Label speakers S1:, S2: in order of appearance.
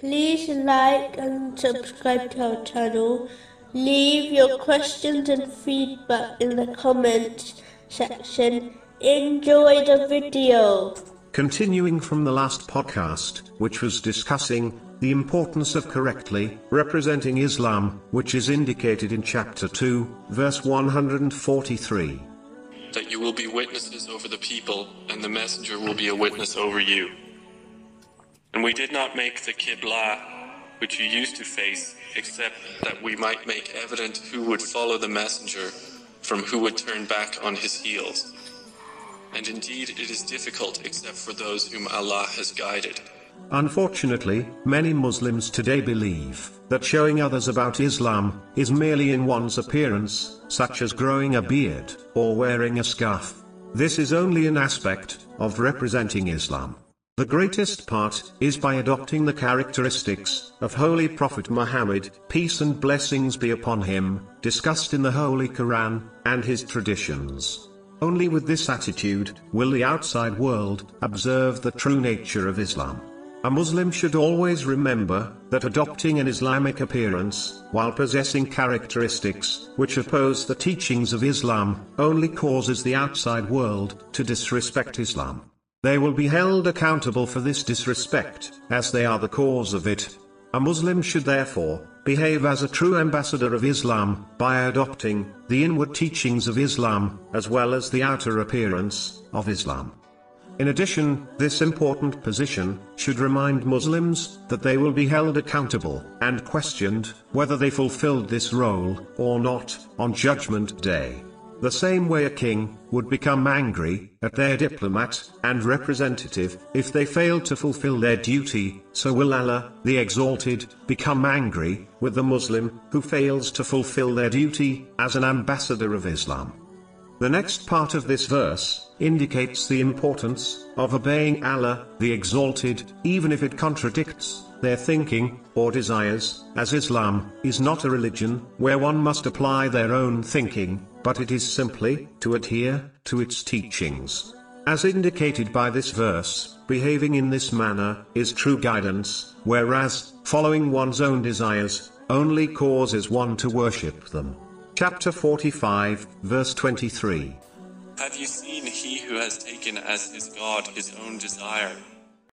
S1: Please like and subscribe to our channel. Leave your questions and feedback in the comments section. Enjoy the video.
S2: Continuing from the last podcast, which was discussing the importance of correctly representing Islam, which is indicated in chapter 2, verse 143.
S3: that you will be witnesses over the people, and the messenger will be a witness over you. And we did not make the Qibla, which you used to face, except that we might make evident who would follow the messenger from who would turn back on his heels. And indeed, it is difficult except for those whom Allah has guided.
S2: Unfortunately, many Muslims today believe that showing others about Islam is merely in one's appearance, such as growing a beard or wearing a scarf. This is only an aspect of representing Islam. The greatest part is by adopting the characteristics of Holy Prophet Muhammad, peace and blessings be upon him, discussed in the Holy Quran, and his traditions. Only with this attitude will the outside world observe the true nature of Islam. A Muslim should always remember that adopting an Islamic appearance, while possessing characteristics which oppose the teachings of Islam, only causes the outside world to disrespect Islam. They will be held accountable for this disrespect, as they are the cause of it. A Muslim should therefore behave as a true ambassador of Islam by adopting the inward teachings of Islam as well as the outer appearance of Islam. In addition, this important position should remind Muslims that they will be held accountable and questioned whether they fulfilled this role or not on Judgment Day. The same way a king would become angry at their diplomat and representative if they failed to fulfill their duty, so will Allah, the Exalted, become angry with the Muslim who fails to fulfill their duty as an ambassador of Islam. The next part of this verse indicates the importance of obeying Allah, the Exalted, even if it contradicts their thinking or desires, as Islam is not a religion where one must apply their own thinking, but it is simply to adhere to its teachings. As indicated by this verse, behaving in this manner is true guidance, whereas following one's own desires only causes one to worship them. Chapter 45, verse 23.
S3: Have you seen he who has taken as his God his own desire,